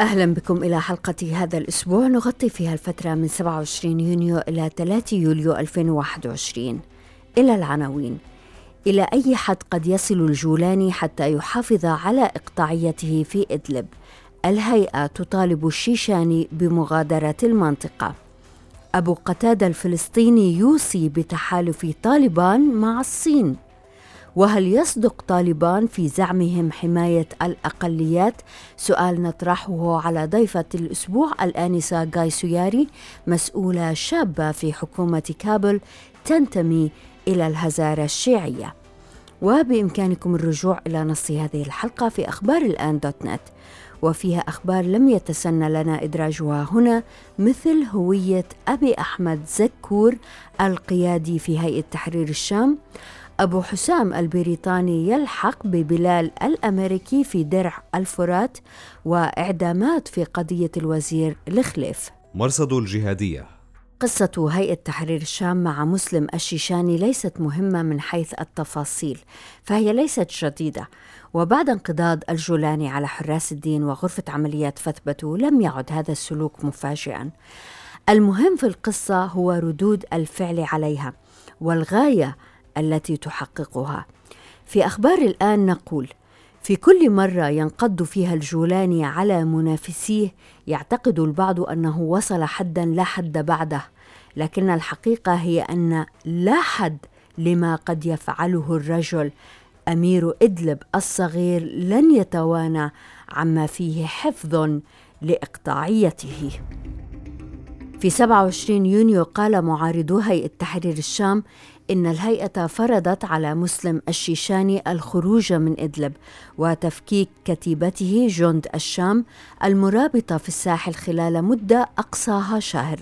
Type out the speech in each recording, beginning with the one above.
أهلا بكم إلى حلقة هذا الأسبوع. نغطي فيها الفترة من 27 يونيو إلى 3 يوليو 2021 إلى العناوين. إلى أي حد قد يصل الجولاني حتى يحافظ على إقطاعيته في إدلب. الهيئة تطالب الشيشاني بمغادرة المنطقة. أبو قتادة الفلسطيني يوصي بتحالف طالبان مع الصين. وهل يصدق طالبان في زعمهم حماية الأقليات؟ سؤال نطرحه على ضيفة الأسبوع الآنسة جاي سياري مسؤولة شابة في حكومة كابل تنتمي إلى الهزارة الشيعية. وبإمكانكم الرجوع إلى نص هذه الحلقة في أخبار الآن دوت نت. وفيها أخبار لم يتسنى لنا إدراجها هنا مثل هوية أبي أحمد زكور القيادي في هيئة تحرير الشام. أبو حسام البريطاني يلحق ببلال الأمريكي في درع الفرات وإعدامات في قضية الوزير الخليف مرصد الجهادية. قصة هيئة تحرير الشام مع مسلم الشيشاني ليست مهمة من حيث التفاصيل فهي ليست جديدة وبعد انقضاض الجولاني على حراس الدين وغرفة عمليات فتبتو لم يعد هذا السلوك مفاجئا. المهم في القصة هو ردود الفعل عليها والغاية التي تحققها. في أخبار الآن نقول في كل مرة ينقض فيها الجولاني على منافسيه يعتقد البعض أنه وصل حدا لا حد بعده. لكن الحقيقة هي أن لا حد لما قد يفعله الرجل. أمير إدلب الصغير لن يتوانى عما فيه حفظ لإقطاعيته. في 27 يونيو قال معارضو هيئة تحرير الشام إن الهيئة فرضت على مسلم الشيشاني الخروج من إدلب وتفكيك كتيبته جند الشام المرابطة في الساحل خلال مدة أقصاها شهر.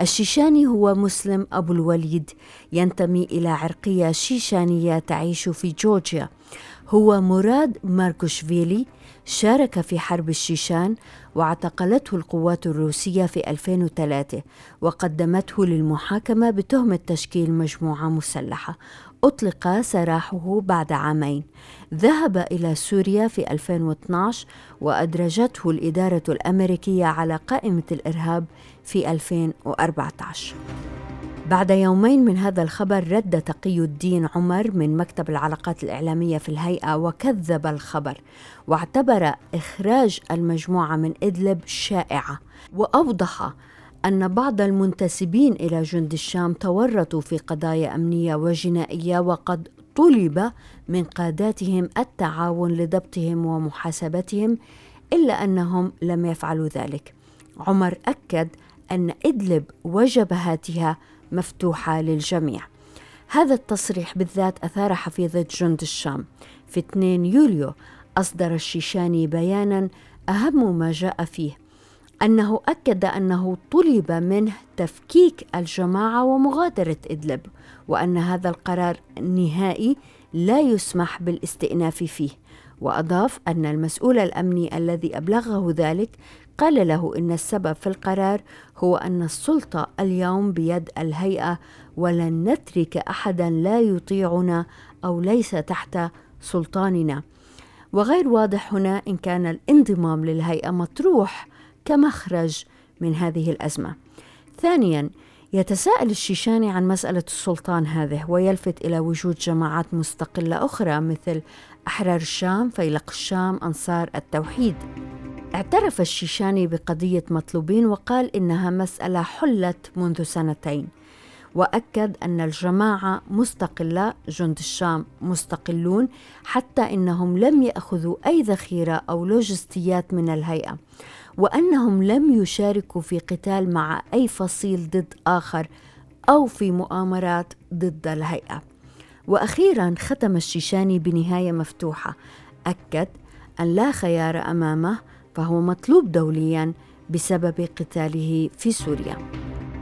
الشيشاني هو مسلم أبو الوليد ينتمي إلى عرقية شيشانية تعيش في جورجيا. هو مراد ماركوشفيلي شارك في حرب الشيشان واعتقلته القوات الروسية في 2003 وقدمته للمحاكمة بتهمة تشكيل مجموعة مسلحة أطلق سراحه بعد عامين. ذهب إلى سوريا في 2012 وأدرجته الإدارة الأمريكية على قائمة الإرهاب في 2014 بعد يومين من هذا الخبر رد تقي الدين عمر من مكتب العلاقات الإعلامية في الهيئة وكذب الخبر واعتبر إخراج المجموعة من إدلب شائعة وأوضح أن بعض المنتسبين إلى جند الشام تورطوا في قضايا أمنية وجنائية وقد طلب من قاداتهم التعاون لضبطهم ومحاسبتهم إلا أنهم لم يفعلوا ذلك. عمر أكد أن إدلب وجبهاتها مفتوحة للجميع. هذا التصريح بالذات أثار حفيظة جند الشام. في 2 يوليو أصدر الشيشاني بيانا أهم ما جاء فيه أنه أكد أنه طلب منه تفكيك الجماعة ومغادرة إدلب وأن هذا القرار نهائي لا يسمح بالاستئناف فيه وأضاف أن المسؤول الأمني الذي أبلغه ذلك قال له إن السبب في القرار هو أن السلطة اليوم بيد الهيئة ولن نترك أحدا لا يطيعنا أو ليس تحت سلطاننا وغير واضح هنا إن كان الانضمام للهيئة مطروح كمخرج من هذه الأزمة ثانيا يتساءل الشيشاني عن مسألة السلطان هذه ويلفت إلى وجود جماعات مستقلة أخرى مثل أحرار الشام، فيلق الشام، أنصار التوحيد. اعترف الشيشاني بقضية مطلوبين وقال إنها مسألة حلت منذ سنتين وأكد أن الجماعة مستقلة جند الشام مستقلون حتى إنهم لم يأخذوا أي ذخيرة أو لوجستيات من الهيئة وأنهم لم يشاركوا في قتال مع أي فصيل ضد آخر أو في مؤامرات ضد الهيئة. وأخيرا ختم الشيشاني بنهاية مفتوحة أكد أن لا خيار أمامه فهو مطلوب دوليا بسبب قتاله في سوريا.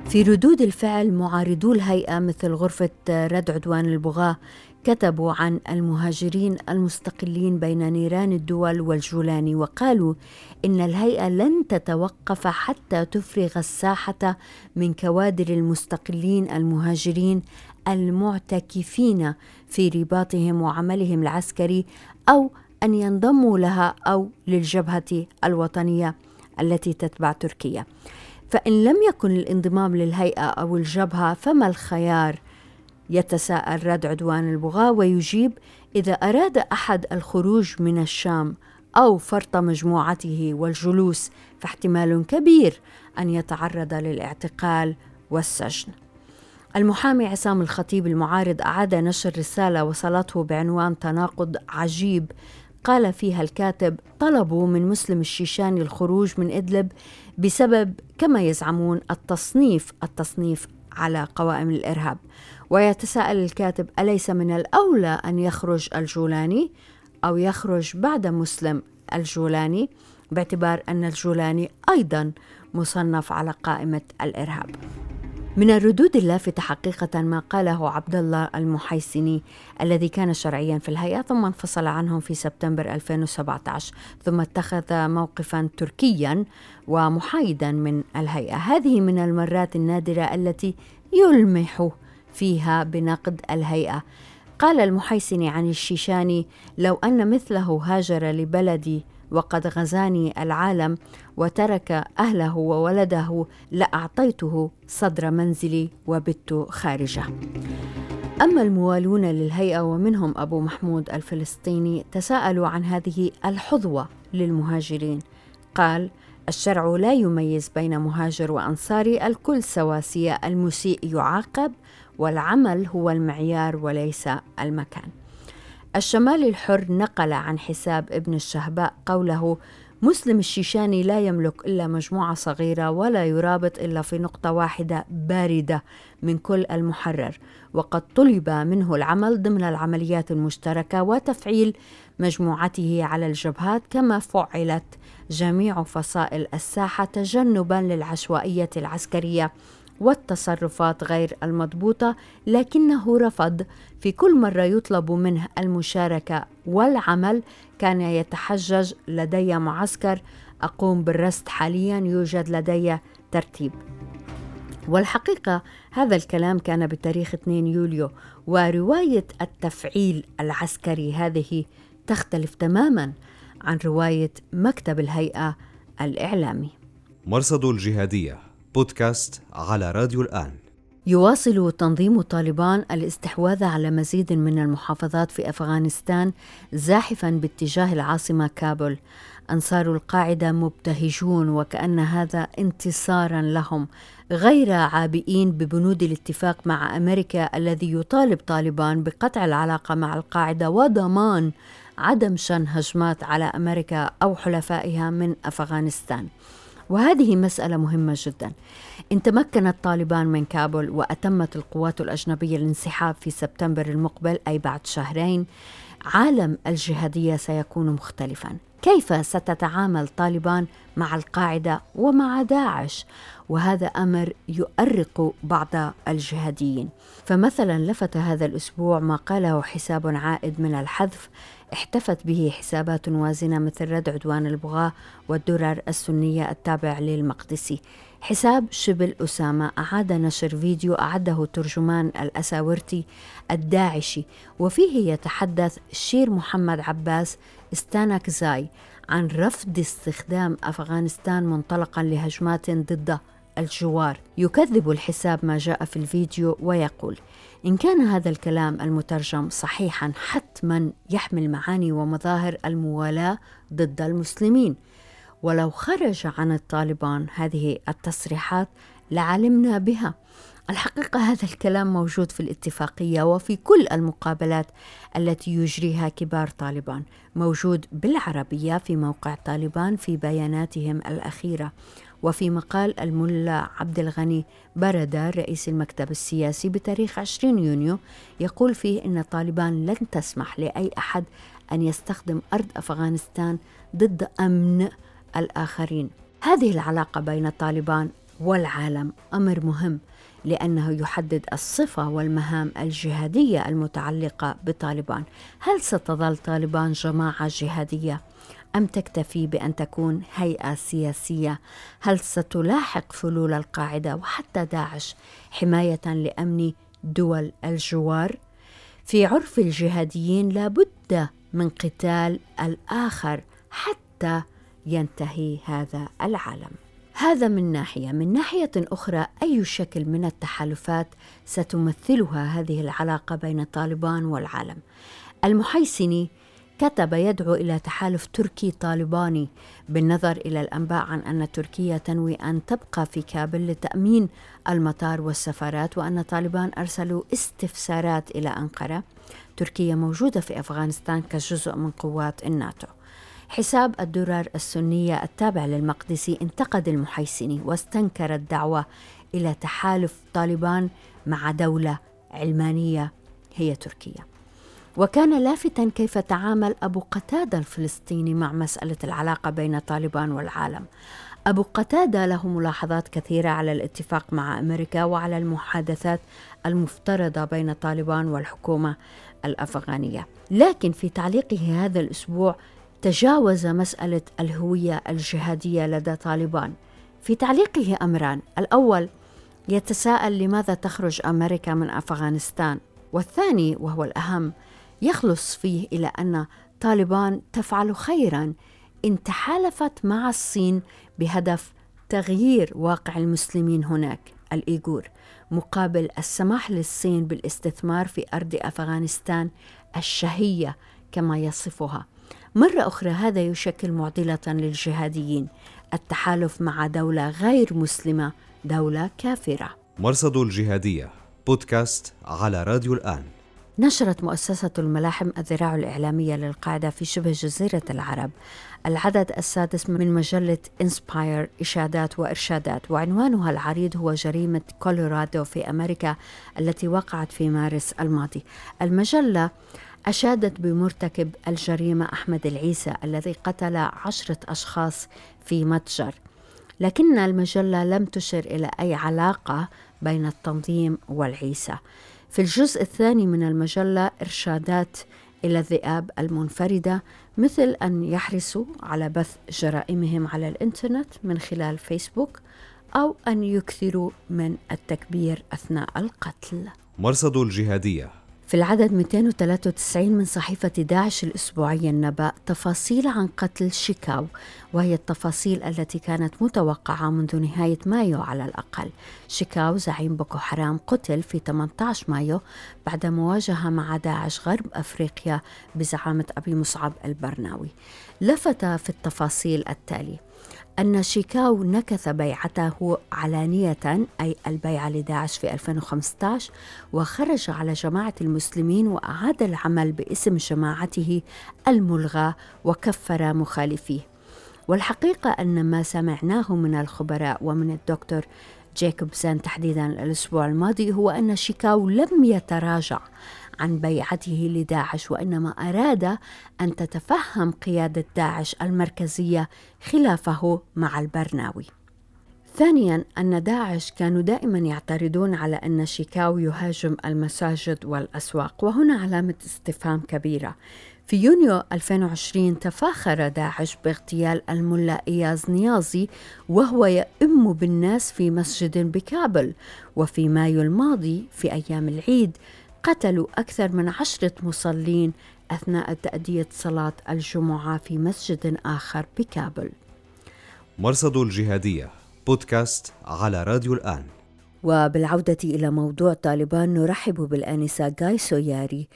في ردود الفعل معارضو الهيئة مثل غرفة رد عدوان البغاة كتبوا عن المهاجرين المستقلين بين نيران الدول والجولاني وقالوا إن الهيئة لن تتوقف حتى تفرغ الساحة من كوادر المستقلين المهاجرين المعتكفين في رباطهم وعملهم العسكري أو أن ينضموا لها أو للجبهة الوطنية التي تتبع تركيا. فإن لم يكن الانضمام للهيئة أو الجبهة فما الخيار؟ يتساءل رد عدوان البغاة ويجيب إذا أراد أحد الخروج من الشام أو فرط مجموعته والجلوس فاحتمال كبير أن يتعرض للاعتقال والسجن. المحامي عصام الخطيب المعارض أعاد نشر رسالة وصلته بعنوان تناقض عجيب قال فيها الكاتب طلبوا من مسلم الشيشاني الخروج من إدلب بسبب كما يزعمون التصنيف التصنيف على قوائم الإرهاب. ويتساءل الكاتب أليس من الأولى أن يخرج الجولاني أو يخرج بعد مسلم الجولاني؟ باعتبار أن الجولاني أيضا مصنف على قائمة الإرهاب. من الردود اللافتة حقيقة ما قاله عبد الله المحيسني الذي كان شرعيا في الهيئة ثم انفصل عنهم في سبتمبر 2017 ثم اتخذ موقفا تركيا ومحايدا من الهيئة. هذه من المرات النادرة التي يلمح فيها بنقد الهيئة. قال المحيسني عن الشيشاني لو أن مثله هاجر لبلدي وقد غزاني العالم وترك أهله وولده لأعطيته صدر منزلي وبت خارجه. أما الموالون للهيئة ومنهم أبو محمود الفلسطيني تساءلوا عن هذه الحظوة للمهاجرين. قال الشرع لا يميز بين مهاجر وانصاري الكل سواسيه المسيء يعاقب والعمل هو المعيار وليس المكان. الشمال الحر نقل عن حساب ابن الشهباء قوله مسلم الشيشاني لا يملك إلا مجموعة صغيرة ولا يرابط إلا في نقطة واحدة باردة من كل المحرر وقد طلب منه العمل ضمن العمليات المشتركة وتفعيل مجموعته على الجبهات كما فعلت جميع فصائل الساحة تجنبا للعشوائية العسكرية. والتصرفات غير المضبوطة لكنه رفض. في كل مرة يطلب منه المشاركة والعمل كان يتحجج لدي معسكر. أقوم بالرصد حاليا يوجد لدي ترتيب. والحقيقة هذا الكلام كان بتاريخ 2 يوليو ورواية التفعيل العسكري هذه تختلف تماما عن رواية مكتب الهيئة الإعلامي. مرصد الجهادية. بودكاست على راديو الآن. يواصل تنظيم طالبان الاستحواذ على مزيد من المحافظات في أفغانستان زاحفا باتجاه العاصمة كابول. أنصار القاعدة مبتهجون وكأن هذا انتصارا لهم غير عابئين ببنود الاتفاق مع أمريكا الذي يطالب طالبان بقطع العلاقة مع القاعدة وضمان عدم شن هجمات على أمريكا أو حلفائها من أفغانستان. وهذه مسألة مهمة جدا. إن تمكنت طالبان من كابول وأتمت القوات الأجنبية الانسحاب في سبتمبر المقبل أي بعد شهرين عالم الجهادية سيكون مختلفا. كيف ستتعامل طالبان مع القاعدة ومع داعش؟ وهذا أمر يؤرق بعض الجهاديين. فمثلا لفت هذا الأسبوع ما قاله حساب عائد من الحذف احتفت به حسابات وازنة مثل رد عدوان البغاة والدرر السنية التابع للمقدسي. حساب شبل أسامة أعاد نشر فيديو أعده ترجمان الأساورتي الداعشي وفيه يتحدث شير محمد عباس استانكزاي عن رفض استخدام أفغانستان منطلقا لهجمات ضد الجوار. يكذب الحساب ما جاء في الفيديو ويقول إن كان هذا الكلام المترجم صحيحا حتما يحمل معاني ومظاهر الموالاة ضد المسلمين. ولو خرج عن الطالبان هذه التصريحات لعلمنا بها. الحقيقة هذا الكلام موجود في الاتفاقية وفي كل المقابلات التي يجريها كبار طالبان. موجود بالعربية في موقع طالبان في بياناتهم الأخيرة. وفي مقال الملا عبد الغني بردار رئيس المكتب السياسي بتاريخ 20 يونيو يقول فيه إن طالبان لن تسمح لأي أحد أن يستخدم أرض أفغانستان ضد أمن الآخرين. هذه العلاقة بين طالبان والعالم أمر مهم لأنه يحدد الصفة والمهام الجهادية المتعلقة بطالبان هل ستظل طالبان جماعة جهادية أم تكتفي بأن تكون هيئة سياسية؟ هل ستلاحق فلول القاعدة وحتى داعش حماية لأمن دول الجوار؟ في عرف الجهاديين لا بد من قتال الآخر حتى ينتهي هذا العالم. هذا من ناحية. من ناحية أخرى أي شكل من التحالفات ستمثلها هذه العلاقة بين طالبان والعالم؟ المحيسني كتب يدعو إلى تحالف تركي طالباني بالنظر إلى الأنباء عن أن تركيا تنوي أن تبقى في كابل لتأمين المطار والسفارات وأن طالبان أرسلوا استفسارات إلى أنقرة. تركيا موجودة في أفغانستان كجزء من قوات الناتو. حساب الدرر السنية التابع للمقدسي انتقد المحيسني واستنكر الدعوة إلى تحالف طالبان مع دولة علمانية هي تركيا. وكان لافتا كيف تعامل أبو قتادة الفلسطيني مع مسألة العلاقة بين طالبان والعالم. أبو قتادة له ملاحظات كثيرة على الاتفاق مع أمريكا وعلى المحادثات المفترضة بين طالبان والحكومة الأفغانية. لكن في تعليقه هذا الأسبوع تجاوز مسألة الهوية الجهادية لدى طالبان. في تعليقه أمران الأول يتساءل لماذا تخرج أمريكا من أفغانستان والثاني وهو الأهم يخلص فيه إلى أن طالبان تفعل خيرا. إن تحالفت مع الصين بهدف تغيير واقع المسلمين هناك الإيغور مقابل السماح للصين بالاستثمار في أرض أفغانستان الشهية كما يصفها. مرة أخرى هذا يشكل معضلة للجهاديين. التحالف مع دولة غير مسلمة دولة كافرة. مرصد الجهادية بودكاست على راديو الآن. نشرت مؤسسة الملاحم الذراع الإعلامية للقاعدة في شبه جزيرة العرب. العدد السادس من مجلة إنسباير إشادات وإرشادات وعنوانها العريض هو جريمة كولورادو في أمريكا التي وقعت في مارس الماضي. المجلة أشادت بمرتكب الجريمة أحمد العيسى الذي قتل عشرة أشخاص في متجر. لكن المجلة لم تشر إلى أي علاقة بين التنظيم والعيسى. في الجزء الثاني من المجلة إرشادات إلى الذئاب المنفردة مثل أن يحرصوا على بث جرائمهم على الإنترنت من خلال فيسبوك أو أن يكثروا من التكبير أثناء القتل. مرصد الجهادية في العدد 293 من صحيفة داعش الأسبوعية النبأ تفاصيل عن قتل شيكاو وهي التفاصيل التي كانت متوقعة منذ نهاية مايو على الأقل. شيكاو زعيم بوكو حرام قتل في 18 مايو بعد مواجهة مع داعش غرب أفريقيا بزعامة أبي مصعب البرناوي. لفت في التفاصيل التالي أن شيكاو نكث بيعته علانية أي البيعة لداعش في 2015 وخرج على جماعة المسلمين وأعاد العمل باسم جماعته الملغى وكفر مخالفيه. والحقيقة أن ما سمعناه من الخبراء ومن الدكتور جيكوبسون تحديدا الأسبوع الماضي هو أن شيكاو لم يتراجع عن بيعته لداعش وإنما أراد أن تتفهم قيادة داعش المركزية خلافه مع البرناوي. ثانيا أن داعش كانوا دائما يعترضون على أن شيكاو يهاجم المساجد والأسواق وهنا علامة استفهام كبيرة. في يونيو 2020 تفاخر داعش باغتيال الملا إياز نيازي وهو يؤم بالناس في مسجد بكابل وفي مايو الماضي في أيام العيد قتلوا أكثر من عشرة مصلين أثناء تأدية صلاة الجمعة في مسجد آخر بكابل. مرصد الجهادية بودكاست على راديو الآن. وبالعودة إلى موضوع طالبان نرحب بالآنسة جاي سوياري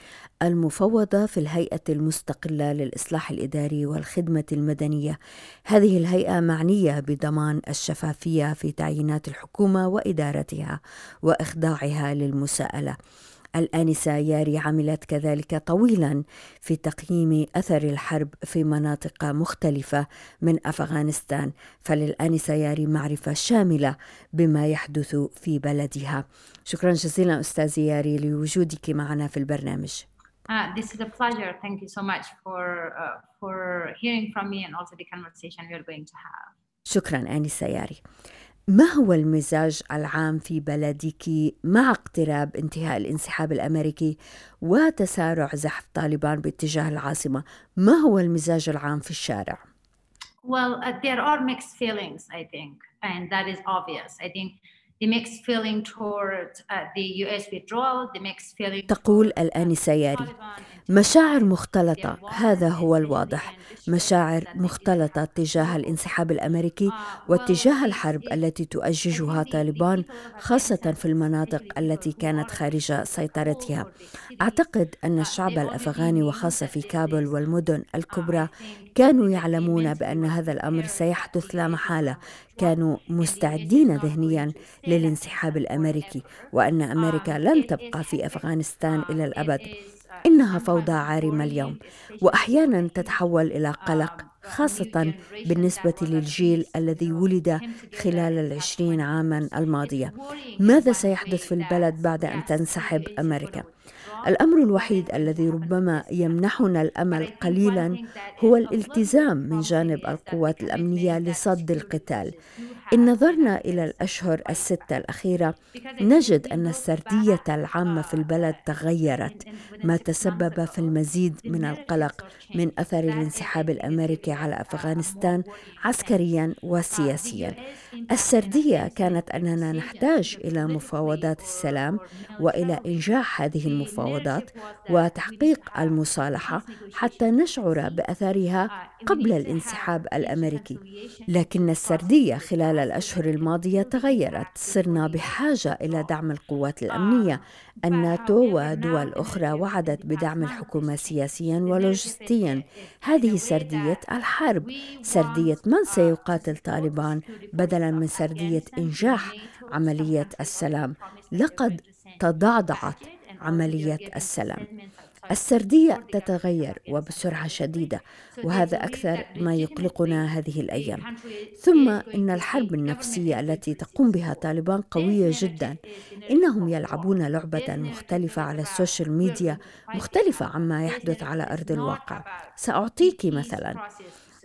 المفوضة في الهيئة المستقلة للإصلاح الإداري والخدمة المدنية. هذه الهيئة معنية بضمان الشفافية في تعيينات الحكومة وإدارتها وإخضاعها للمساءلة. الآنسة ياري عملت كذلك طويلا في تقييم أثر الحرب في مناطق مختلفة من أفغانستان فللآنسة ياري معرفة شاملة بما يحدث في بلدها شكرا جزيلا أستاذ ياري لوجودك معنا في البرنامج Uh, this is a pleasure. Thank you so much for uh, for hearing from me and also the conversation we are going to have. شكرا آنسة ياري ما هو المزاج العام في بلدك مع اقتراب انتهاء الانسحاب الأمريكي وتسارع زحف طالبان باتجاه العاصمة؟ ما هو المزاج العام في الشارع؟ Well, uh, there are mixed feelings, I think, and that is obvious. I think the mixed feeling toward the US withdrawal, the mixed feeling تقول الآنسة ياري مشاعر مختلطة. هذا هو الواضح. مشاعر مختلطة تجاه الانسحاب الأمريكي واتجاه الحرب التي تؤججها طالبان خاصة في المناطق التي كانت خارج سيطرتها. أعتقد أن الشعب الأفغاني وخاصة في كابل والمدن الكبرى كانوا يعلمون بأن هذا الأمر سيحدث لا محالة. كانوا مستعدين ذهنيا للانسحاب الأمريكي وأن أمريكا لن تبقى في أفغانستان إلى الأبد. إنها فوضى عارمة اليوم وأحيانا تتحول إلى قلق خاصة بالنسبة للجيل الذي ولد خلال العشرين عاما الماضية. ماذا سيحدث في البلد بعد أن تنسحب أمريكا؟ الأمر الوحيد الذي ربما يمنحنا الأمل قليلا هو الالتزام من جانب القوات الأمنية لصد القتال. إن نظرنا إلى الأشهر الستة الأخيرة نجد أن السردية العامة في البلد تغيرت ما تسبب في المزيد من القلق من أثر الانسحاب الأمريكي على أفغانستان عسكريا وسياسيا. السردية كانت أننا نحتاج إلى مفاوضات السلام وإلى إنجاح هذه المفاوضات. وتحقيق المصالحة حتى نشعر بأثرها قبل الإنسحاب الأمريكي. لكن السردية خلال الأشهر الماضية تغيرت. صرنا بحاجة إلى دعم القوات الأمنية. الناتو ودول أخرى وعدت بدعم الحكومة سياسيا ولوجستيا. هذه سردية الحرب. سردية من سيقاتل طالبان بدلا من سردية إنجاح عملية السلام. لقد تضعضعت عملية السلام. السردية تتغير وبسرعة شديدة وهذا أكثر ما يقلقنا هذه الأيام. ثم إن الحرب النفسية التي تقوم بها طالبان قوية جدا. إنهم يلعبون لعبة مختلفة على ال social media مختلفة عما يحدث على أرض الواقع. سأعطيك مثلا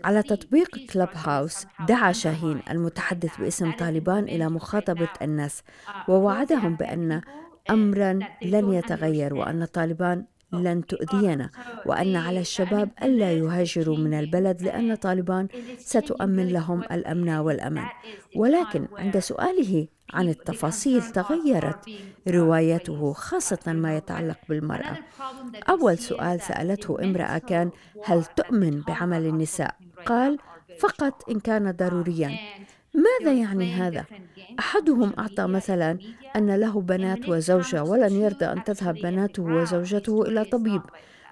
على تطبيق Clubhouse دعا شاهين المتحدث باسم طالبان إلى مخاطبة الناس ووعدهم بأن امرا لن يتغير وأن طالبان لن تؤذينا. وأن على الشباب ألا يهاجروا من البلد لأن طالبان ستؤمن لهم الأمن والأمان. ولكن عند سؤاله عن التفاصيل تغيرت روايته خاصة ما يتعلق بالمرأة. أول سؤال سألته امرأة كان هل تؤمن بعمل النساء؟ قال فقط إن كان ضروريا. ماذا يعني هذا؟ أحدهم أعطى مثلا أن له بنات وزوجة ولن يرضى أن تذهب بناته وزوجته إلى طبيب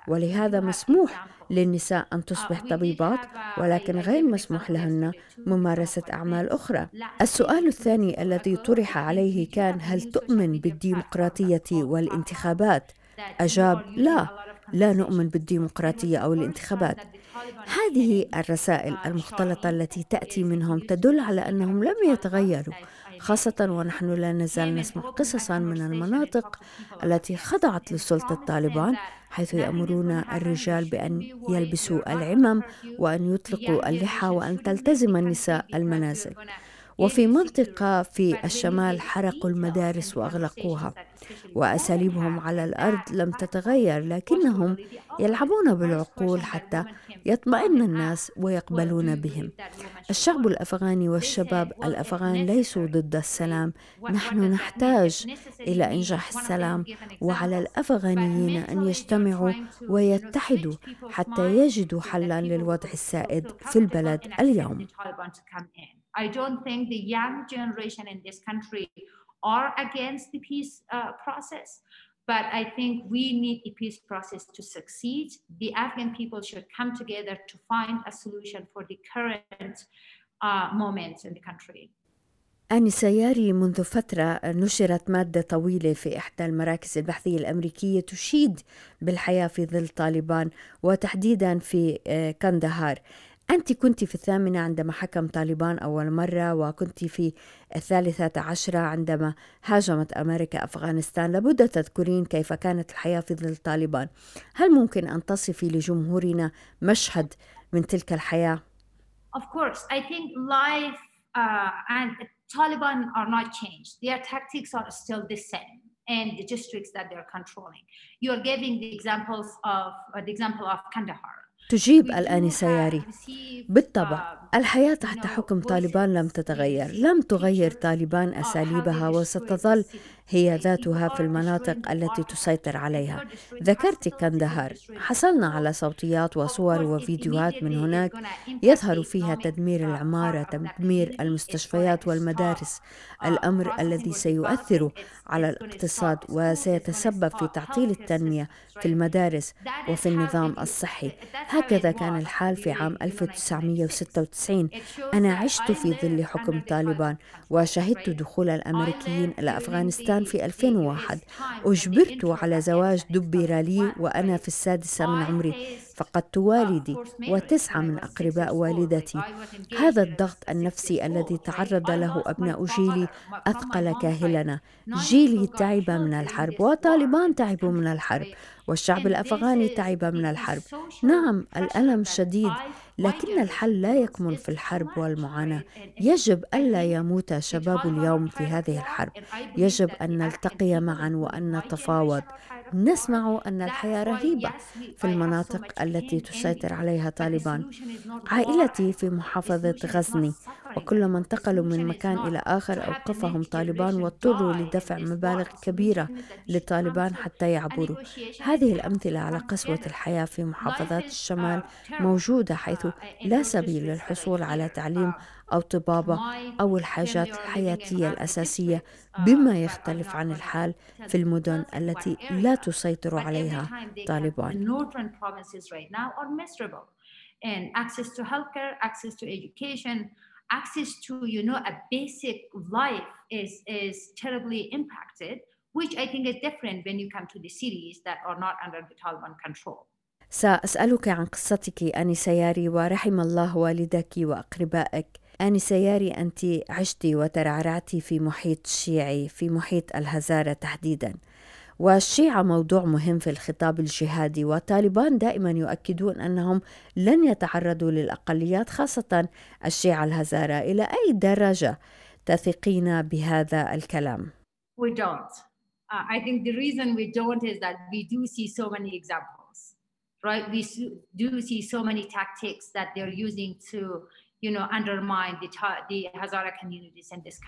ولهذا مسموح للنساء أن تصبح طبيبات ولكن غير مسموح لهن ممارسة أعمال أخرى. السؤال الثاني الذي طرح عليه كان هل تؤمن بالديمقراطية والانتخابات؟ أجاب لا. لا نؤمن بالديمقراطية أو الانتخابات. هذه الرسائل المختلطة التي تأتي منهم تدل على أنهم لم يتغيروا خاصة ونحن لا نزال نسمع قصصا من المناطق التي خضعت لسلطة طالبان حيث يأمرون الرجال بأن يلبسوا العمم وأن يطلقوا اللحى وأن تلتزم النساء المنازل. وفي منطقة في الشمال حرقوا المدارس وأغلقوها وأساليبهم على الأرض لم تتغير لكنهم يلعبون بالعقول حتى يطمئن الناس ويقبلون بهم. الشعب الأفغاني والشباب الأفغان ليسوا ضد السلام نحن نحتاج إلى إنجاح السلام وعلى الأفغانيين أن يجتمعوا ويتحدوا حتى يجدوا حلا للوضع السائد في البلد اليوم. I don't think the young generation in this country are against the peace uh, process. But I think we need the peace process to succeed. The Afghan people should come together to find a solution for the current uh, moments in the country. آنسة ياري منذ فترة نشرت مادة طويلة في إحدى المراكز البحثية الأمريكية تشيد بالحياة في ظل طالبان وتحديدا في كندهار أنت كنت في الثامنة عندما حكم طالبان أول مرة وكنت في الثالثة عشرة عندما هاجمت أمريكا أفغانستان لابد تذكرين كيف كانت الحياة في ظل طالبان هل ممكن أن تصفي لجمهورنا مشهد من تلك الحياة؟ Of course, I think life uh, and Taliban are not changed. Their tactics are still the same and the districts that they're controlling. You're giving the examples of uh, the example of Kandahar. تجيب الآنسة ياري بالطبع الحياة تحت حكم طالبان لم تتغير. لم تغير طالبان أساليبها وستظل هي ذاتها في المناطق التي تسيطر عليها. ذكرت كندهار. حصلنا على صوتيات وصور وفيديوهات من هناك يظهر فيها تدمير العمارة تدمير المستشفيات والمدارس. الأمر الذي سيؤثر على الاقتصاد وسيتسبب في تعطيل التنمية في المدارس وفي النظام الصحي. هكذا كان الحال في عام 1996 أنا عشت في ظل حكم طالبان وشهدت دخول الأمريكيين إلى أفغانستان في 2001 أجبرت على زواج دبر لي وأنا في السادسة من عمري فقدت والدي وتسعة من أقرباء والدتي. هذا الضغط النفسي الذي تعرض له أبناء جيلي أثقل كاهلنا. جيلي تعب من الحرب وطالبان تعبوا من الحرب والشعب الأفغاني تعب من الحرب. نعم الألم شديد. لكن الحل لا يكمن في الحرب والمعاناة. يجب ألا يموت شباب اليوم في هذه الحرب. يجب أن نلتقي معا وأن نتفاوض. نسمع أن الحياة رهيبة في المناطق التي تسيطر عليها طالبان. عائلتي في محافظة غزني. وكلما انتقلوا من مكان إلى آخر أوقفهم طالبان واضطروا لدفع مبالغ كبيرة للطالبان حتى يعبروا. هذه الأمثلة على قسوة الحياة في محافظات الشمال موجودة حيث لا سبيل للحصول على تعليم أو طبابة أو الحاجات الحياتية الأساسية بما يختلف عن الحال في المدن التي لا تسيطر عليها طالبان and access to healthcare, access to education, access to you know a basic life is is terribly impacted which i think is different when you come to the cities that are not under the taliban control سأسألك عن قصتك أنسة ياري ورحم الله والدك وأقربائك أنسة ياري أنت عشت وترعرعت في محيط شيعي في محيط الهزارة تحديداً والشيعة موضوع مهم في الخطاب الجهادي والطالبان دائما يؤكدون أنهم لن يتعرضوا للأقليات خاصة الشيعة الهزارة إلى أي درجة تثقين بهذا الكلام؟ We don't. Uh, I think the reason we don't is that we do see so many examples, right? We do see so many tactics that they're using to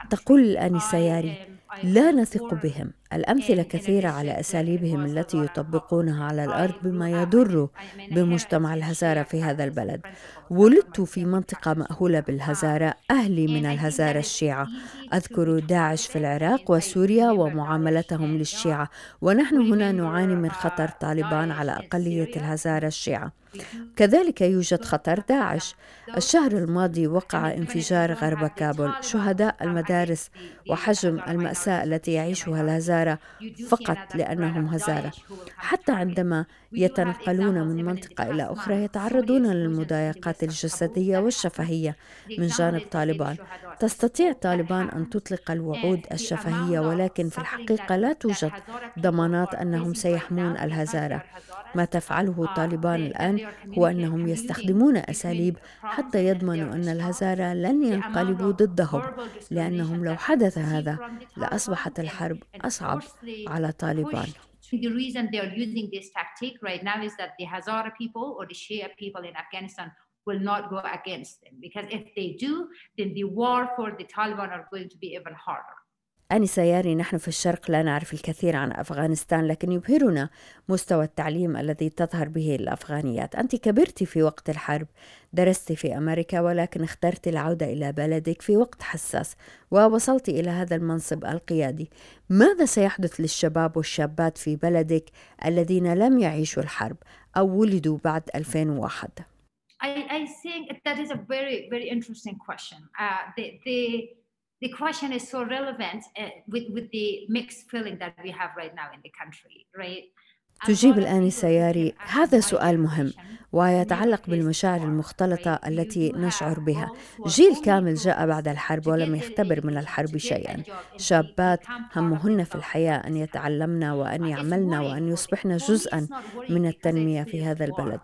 تقول الآنسة ياري لا نثق بهم. الأمثلة كثيرة على أساليبهم التي يطبقونها على الأرض بما يضر بمجتمع الهزارة في هذا البلد. ولدت في منطقة مأهولة بالهزارة أهلي من الهزارة الشيعة. أذكر داعش في العراق وسوريا ومعاملتهم للشيعة. ونحن هنا نعاني من خطر طالبان على أقلية الهزارة الشيعة. كذلك يوجد خطر داعش. الشهر الماضي وقع انفجار غرب كابول. شهداء المدارس وحجم المأساة التي يعيشها الهزارة فقط لأنهم هزارة. حتى عندما يتنقلون من منطقة إلى أخرى يتعرضون للمضايقات الجسدية والشفهية من جانب طالبان. تستطيع طالبان أن تطلق الوعود الشفهية ولكن في الحقيقة لا توجد ضمانات أنهم سيحمون الهزارة. ما تفعله طالبان الآن هو أنهم يستخدمون أساليب حتى يضمنوا أن الهزارة لن ينقلبوا ضدهم لأنهم لو حدث هذا لأصبحت الحرب أصعب على طالبان The reason they are using this tactic right now is that the Hazara people or the Shia people in Afghanistan will not go against them. Because if they do, then the war for the Taliban are going to be even harder. أنسة ياري نحن في الشرق لا نعرف الكثير عن أفغانستان لكن يبهرنا مستوى التعليم الذي تظهر به الأفغانيات. أنت كبرت في وقت الحرب درست في أمريكا ولكن اخترت العودة إلى بلدك في وقت حساس ووصلت إلى هذا المنصب القيادي. ماذا سيحدث للشباب والشابات في بلدك الذين لم يعيشوا الحرب أو ولدوا بعد 2001 I, I think that is a very, very interesting question. Uh, the, the the question is so relevant uh, with, with the mixed feeling that we have right now in the country, right? تجيب الآنسة ياري هذا سؤال مهم ويتعلق بالمشاعر المختلطة التي نشعر بها. جيل كامل جاء بعد الحرب ولم يختبر من الحرب شيئا. شابات همهن في الحياة أن يتعلمن وأن يعملن وأن يصبحن جزءا من التنمية في هذا البلد.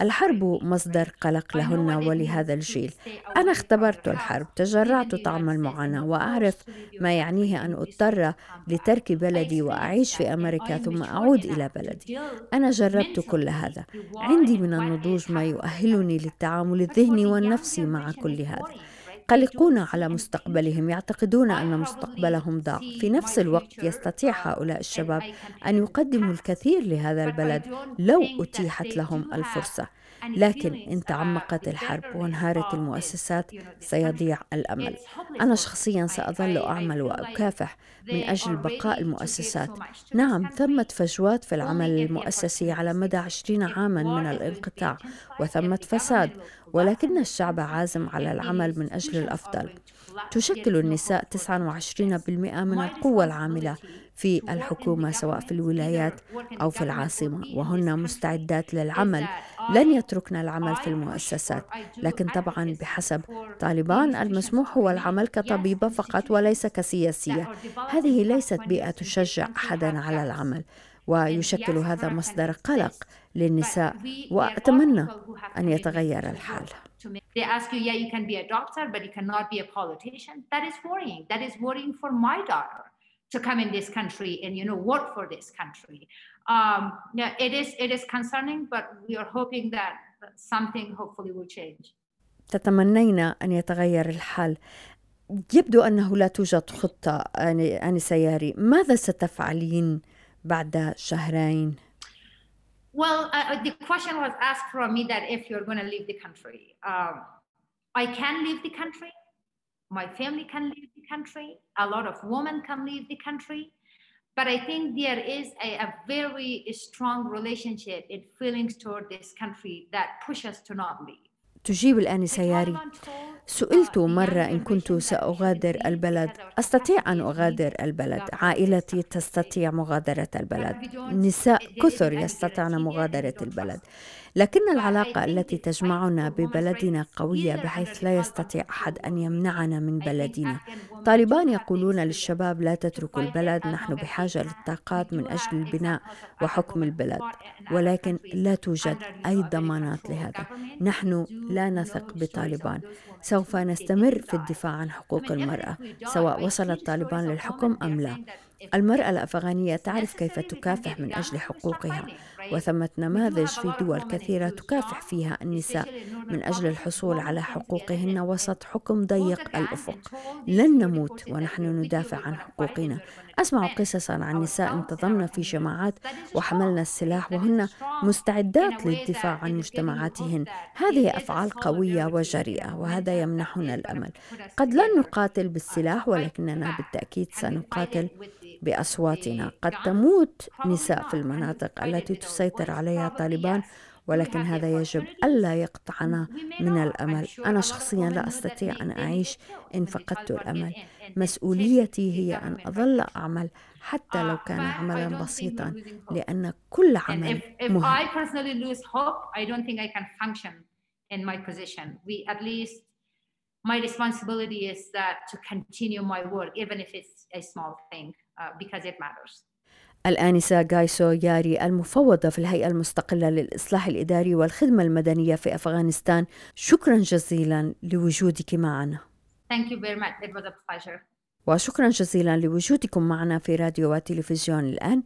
الحرب مصدر قلق لهن ولهذا الجيل. أنا اختبرت الحرب تجرعت طعم المعاناة وأعرف ما يعنيه أن أضطر لترك بلدي وأعيش في أمريكا ثم أعود إلى بلدي. أنا جربت كل هذا. عندي من النضوج ما يؤهلني للتعامل الذهني والنفسي مع كل هذا. قلقون على مستقبلهم يعتقدون أن مستقبلهم ضاع في نفس الوقت يستطيع هؤلاء الشباب أن يقدموا الكثير لهذا البلد لو أتيحت لهم الفرصة. لكن إن تعمقت الحرب وانهارت المؤسسات سيضيع الأمل. أنا شخصيا سأظل أعمل وأكافح من أجل بقاء المؤسسات. نعم ثمة فجوات في العمل المؤسسي على مدى عشرين عاما من الانقطاع وثمة فساد ولكن الشعب عازم على العمل من أجل الأفضل. تشكل النساء 29% من القوة العاملة في الحكومة سواء في الولايات أو في العاصمة وهن مستعدات للعمل. لن يتركن العمل في المؤسسات لكن طبعا بحسب طالبان المسموح هو العمل كطبيبة فقط وليس كسياسية. هذه ليست بيئة تشجع أحدا على العمل ويشكل هذا مصدر قلق للنساء وأتمنى أن يتغير الحال They ask you, yeah, you can be a doctor, but you cannot be a politician. That is worrying. That is worrying for my daughter to come in this country and you know work for this country. Um, yeah, it is it is concerning, but we are hoping that something hopefully will change. تتمنين أن يتغير الحال يبدو أنه لا توجد خطة أنسة ياري ماذا ستفعلين بعد شهرين؟ Well, uh, the question was asked from me that if you're going to leave the country, um, I can leave the country. My family can leave the country. A lot of women can leave the country. But I think there is a, a very strong relationship in feelings toward this country that push us to not leave. تجيب الآنسة ياري سئلت مرة إن كنت سأغادر البلد. أستطيع أن أغادر البلد. عائلتي تستطيع مغادرة البلد. نساء كثر يستطيعن مغادرة البلد. لكن العلاقة التي تجمعنا ببلدنا قوية بحيث لا يستطيع أحد أن يمنعنا من بلدنا. طالبان يقولون للشباب لا تتركوا البلد نحن بحاجة للطاقات من أجل البناء وحكم البلد. ولكن لا توجد أي ضمانات لهذا. نحن لا نثق بطالبان. سوف نستمر في الدفاع عن حقوق المرأة سواء وصل الطالبان للحكم أم لا. المرأة الأفغانية تعرف كيف تكافح من أجل حقوقها وثمة نماذج في دول كثيرة تكافح فيها النساء من أجل الحصول على حقوقهن وسط حكم ضيق الأفق. لن نموت ونحن ندافع عن حقوقنا. أسمع قصصا عن نساء انتظمن في جماعات وحملن السلاح وهن مستعدات للدفاع عن مجتمعاتهن. هذه أفعال قوية وجريئة وهذا يمنحنا الأمل. قد لن نقاتل بالسلاح ولكننا بالتأكيد سنقاتل بأصواتنا. قد تموت نساء في المناطق التي تسيطر عليها طالبان ولكن هذا يجب ألا يقطعنا من الأمل. أنا شخصيا لا أستطيع أن أعيش إن فقدت الأمل. مسؤوليتي هي أن أظل أعمل حتى لو كان عملا بسيطا لأن كل عمل مهم. In my position. We at least my responsibility is that to continue my work, even if it's a small thing. Uh, because it matters. الآنسة غايسو ياري المفوضة في الهيئة المستقلة للإصلاح الإداري والخدمة المدنية في أفغانستان شكرا جزيلا لوجودك معنا Thank you very much. It was a pleasure. وشكرا جزيلا لوجودكم معنا في راديو وتلفزيون الآن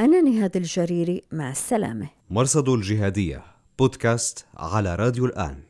أنا نهاد الجريري مع السلامة مرصد الجهادية بودكاست على راديو الآن